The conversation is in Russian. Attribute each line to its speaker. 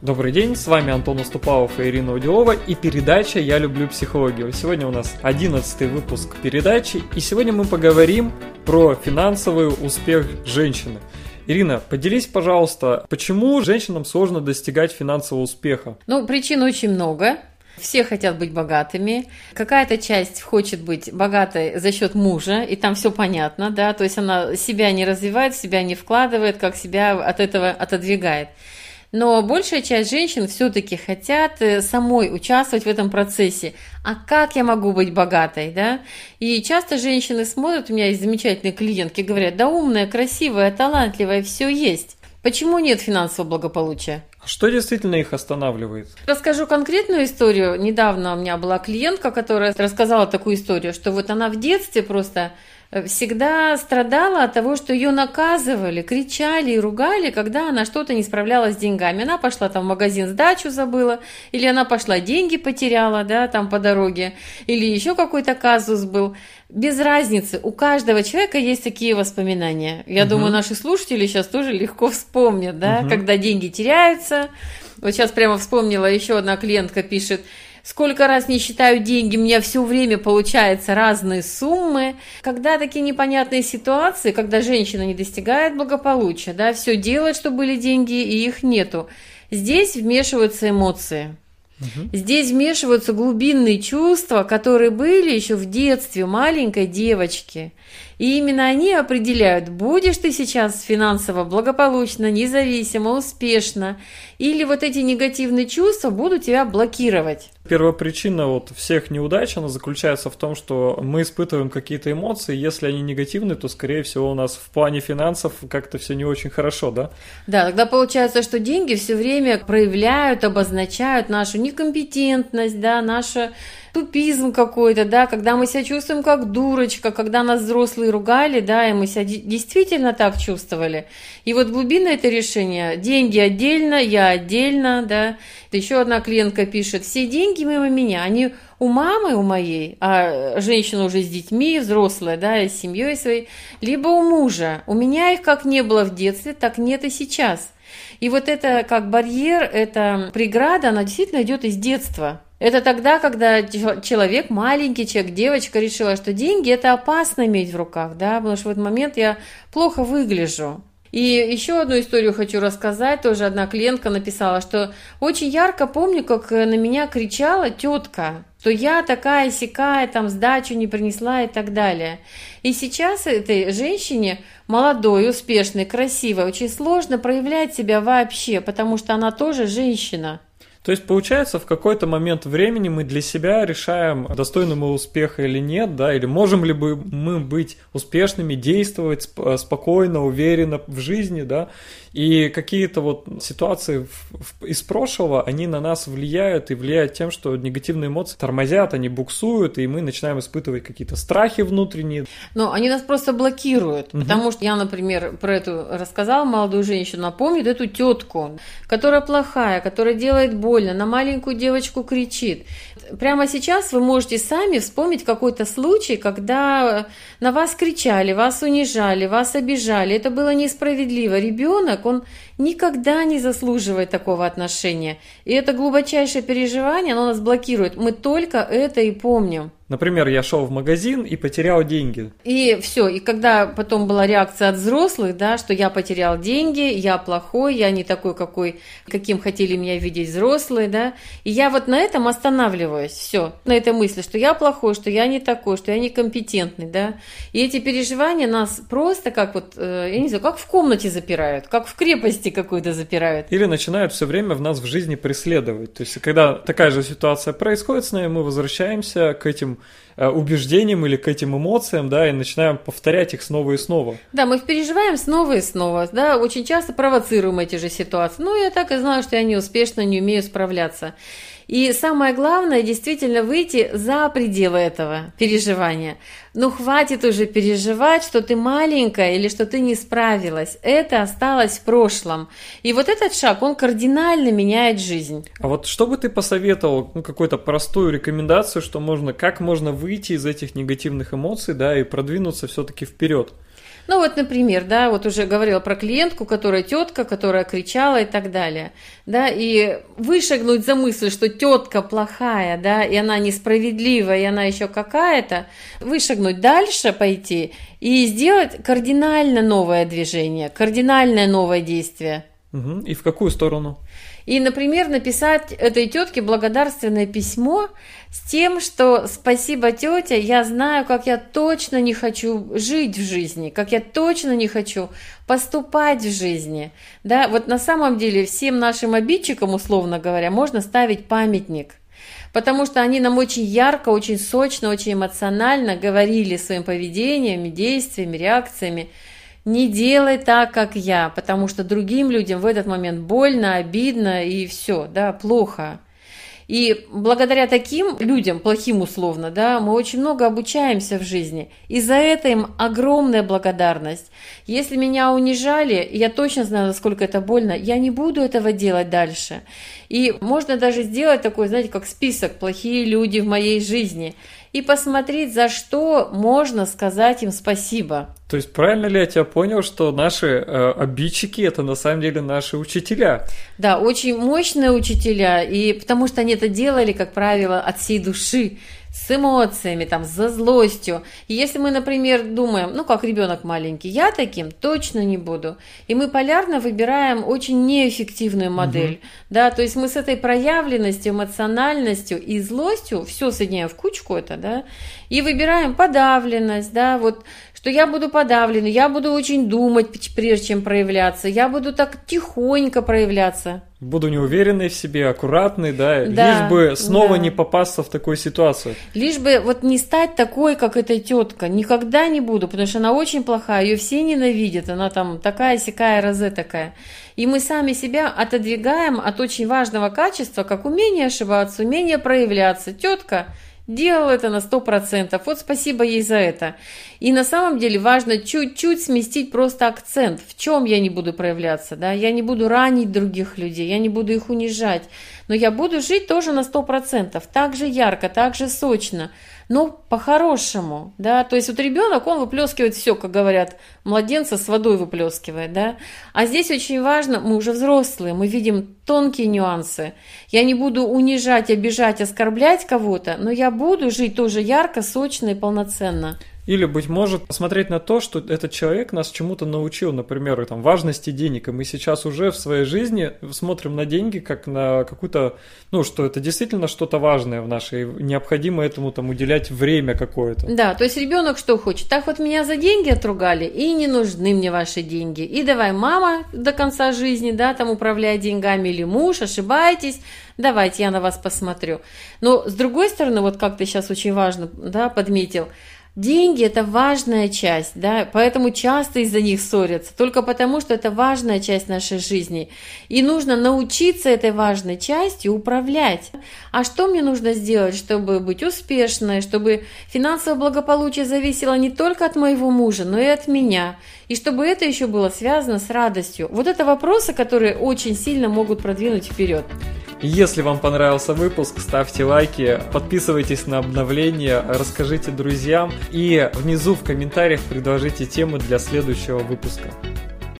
Speaker 1: Добрый день, с вами Антон Уступалов и Ирина Удилова и передача «Я люблю психологию». Сегодня у нас одиннадцатый выпуск передачи и сегодня мы поговорим про финансовый успех женщины. Ирина, поделись, пожалуйста, почему женщинам сложно достигать финансового успеха?
Speaker 2: Ну, причин очень много. Все хотят быть богатыми. Какая-то часть хочет быть богатой за счет мужа, и там все понятно, да, то есть она себя не развивает, себя не вкладывает, как себя от этого отодвигает. Но большая часть женщин все-таки хотят э, самой участвовать в этом процессе. А как я могу быть богатой, да? И часто женщины смотрят, у меня есть замечательные клиентки, говорят, да умная, красивая, талантливая, все есть. Почему нет финансового благополучия?
Speaker 1: А что действительно их останавливает?
Speaker 2: Расскажу конкретную историю. Недавно у меня была клиентка, которая рассказала такую историю, что вот она в детстве просто всегда страдала от того, что ее наказывали, кричали и ругали, когда она что-то не справлялась с деньгами. Она пошла там в магазин сдачу забыла, или она пошла деньги потеряла, да, там по дороге, или еще какой-то казус был. Без разницы, у каждого человека есть такие воспоминания. Я угу. думаю, наши слушатели сейчас тоже легко вспомнят, да, угу. когда деньги теряются. Вот сейчас прямо вспомнила, еще одна клиентка пишет, Сколько раз не считаю деньги, у меня все время получаются разные суммы. Когда такие непонятные ситуации, когда женщина не достигает благополучия, да, все делает, чтобы были деньги, и их нету. Здесь вмешиваются эмоции. Угу. Здесь вмешиваются глубинные чувства, которые были еще в детстве маленькой девочки. И именно они определяют, будешь ты сейчас финансово благополучно, независимо, успешно, или вот эти негативные чувства будут тебя блокировать.
Speaker 1: Первая причина вот всех неудач, она заключается в том, что мы испытываем какие-то эмоции, если они негативные, то, скорее всего, у нас в плане финансов как-то все не очень хорошо, да?
Speaker 2: Да, тогда получается, что деньги все время проявляют, обозначают нашу некомпетентность, да, наше тупизм какой-то, да, когда мы себя чувствуем как дурочка, когда нас взрослые ругали, да, и мы себя действительно так чувствовали. И вот глубина это решение. Деньги отдельно, я отдельно, да. Еще одна клиентка пишет, все деньги мимо меня, они у мамы, у моей, а женщина уже с детьми, взрослая, да, и с семьей своей, либо у мужа. У меня их как не было в детстве, так нет и сейчас. И вот это как барьер, эта преграда, она действительно идет из детства. Это тогда, когда человек, маленький человек, девочка решила, что деньги это опасно иметь в руках, да, потому что в этот момент я плохо выгляжу. И еще одну историю хочу рассказать. Тоже одна клиентка написала, что очень ярко помню, как на меня кричала тетка, что я такая сякая, там сдачу не принесла и так далее. И сейчас этой женщине, молодой, успешной, красивой, очень сложно проявлять себя вообще, потому что она тоже женщина.
Speaker 1: То есть, получается, в какой-то момент времени мы для себя решаем, достойны мы успеха или нет, да, или можем ли мы быть успешными, действовать спокойно, уверенно в жизни, да, и какие-то вот ситуации из прошлого, они на нас влияют и влияют тем, что негативные эмоции тормозят, они буксуют, и мы начинаем испытывать какие-то страхи внутренние.
Speaker 2: Но они нас просто блокируют, угу. потому что я, например, про эту рассказала молодую женщину, напомнит эту тетку, которая плохая, которая делает больно, на маленькую девочку кричит. Прямо сейчас вы можете сами вспомнить какой-то случай, когда на вас кричали, вас унижали, вас обижали, это было несправедливо. Ребенок, он никогда не заслуживает такого отношения. И это глубочайшее переживание, оно нас блокирует. Мы только это и помним.
Speaker 1: Например, я шел в магазин и потерял деньги.
Speaker 2: И все, и когда потом была реакция от взрослых, да, что я потерял деньги, я плохой, я не такой, какой, каким хотели меня видеть взрослые, да, и я вот на этом останавливаюсь, все, на этой мысли, что я плохой, что я не такой, что я некомпетентный, да, и эти переживания нас просто как вот, э, я не знаю, как в комнате запирают, как в крепости какой-то запирают.
Speaker 1: Или начинают все время в нас в жизни преследовать, то есть когда такая же ситуация происходит с нами, мы возвращаемся к этим Э, убеждениям или к этим эмоциям, да, и начинаем повторять их снова и снова.
Speaker 2: Да, мы переживаем снова и снова, да, очень часто провоцируем эти же ситуации. Ну, я так и знаю, что я неуспешно не умею справляться. И самое главное, действительно выйти за пределы этого переживания. Ну, хватит уже переживать, что ты маленькая или что ты не справилась. Это осталось в прошлом. И вот этот шаг, он кардинально меняет жизнь.
Speaker 1: А вот что бы ты посоветовал, ну, какую-то простую рекомендацию, что можно, как можно выйти из этих негативных эмоций, да, и продвинуться все-таки вперед?
Speaker 2: Ну вот, например, да, вот уже говорила про клиентку, которая тетка, которая кричала и так далее, да, и вышагнуть за мысль, что тетка плохая, да, и она несправедливая, и она еще какая-то, вышагнуть дальше пойти и сделать кардинально новое движение, кардинальное новое действие.
Speaker 1: Угу. И в какую сторону?
Speaker 2: И, например, написать этой тетке благодарственное письмо с тем, что спасибо, тетя, я знаю, как я точно не хочу жить в жизни, как я точно не хочу поступать в жизни. Да, вот на самом деле всем нашим обидчикам, условно говоря, можно ставить памятник. Потому что они нам очень ярко, очень сочно, очень эмоционально говорили своим поведением, действиями, реакциями, не делай так, как я, потому что другим людям в этот момент больно, обидно и все, да, плохо. И благодаря таким людям, плохим условно, да, мы очень много обучаемся в жизни. И за это им огромная благодарность. Если меня унижали, я точно знаю, насколько это больно, я не буду этого делать дальше. И можно даже сделать такой, знаете, как список «плохие люди в моей жизни» и посмотреть, за что можно сказать им спасибо.
Speaker 1: То есть правильно ли я тебя понял, что наши э, обидчики это на самом деле наши учителя?
Speaker 2: Да, очень мощные учителя, и потому что они это делали, как правило, от всей души с эмоциями, там, за злостью. И если мы, например, думаем, ну, как ребенок маленький, я таким точно не буду, и мы полярно выбираем очень неэффективную модель, угу. да, то есть мы с этой проявленностью, эмоциональностью и злостью все соединяем в кучку это, да, и выбираем подавленность, да, вот что я буду подавлена, я буду очень думать, прежде чем проявляться, я буду так тихонько проявляться.
Speaker 1: Буду неуверенный в себе, аккуратный, да, да лишь бы снова да. не попасться в такую ситуацию.
Speaker 2: Лишь бы вот не стать такой, как эта тетка, никогда не буду, потому что она очень плохая, ее все ненавидят, она там такая сякая, розе такая. И мы сами себя отодвигаем от очень важного качества, как умение ошибаться, умение проявляться. Тетка – делал это на 100%. Вот спасибо ей за это. И на самом деле важно чуть-чуть сместить просто акцент. В чем я не буду проявляться, да? Я не буду ранить других людей, я не буду их унижать. Но я буду жить тоже на 100%, так же ярко, так же сочно но по-хорошему, да, то есть вот ребенок, он выплескивает все, как говорят, младенца с водой выплескивает, да, а здесь очень важно, мы уже взрослые, мы видим тонкие нюансы, я не буду унижать, обижать, оскорблять кого-то, но я буду жить тоже ярко, сочно и полноценно.
Speaker 1: Или, быть может, посмотреть на то, что этот человек нас чему-то научил, например, там, важности денег, и мы сейчас уже в своей жизни смотрим на деньги как на какую-то, ну, что это действительно что-то важное в нашей, необходимо этому там уделять время какое-то.
Speaker 2: Да, то есть ребенок что хочет? Так вот меня за деньги отругали, и не нужны мне ваши деньги. И давай мама до конца жизни, да, там управляет деньгами, или муж, ошибаетесь, давайте я на вас посмотрю. Но с другой стороны, вот как ты сейчас очень важно, да, подметил, Деньги – это важная часть, да, поэтому часто из-за них ссорятся, только потому, что это важная часть нашей жизни. И нужно научиться этой важной частью управлять. А что мне нужно сделать, чтобы быть успешной, чтобы финансовое благополучие зависело не только от моего мужа, но и от меня, и чтобы это еще было связано с радостью? Вот это вопросы, которые очень сильно могут продвинуть вперед.
Speaker 1: Если вам понравился выпуск, ставьте лайки, подписывайтесь на обновления, расскажите друзьям и внизу в комментариях предложите темы для следующего выпуска.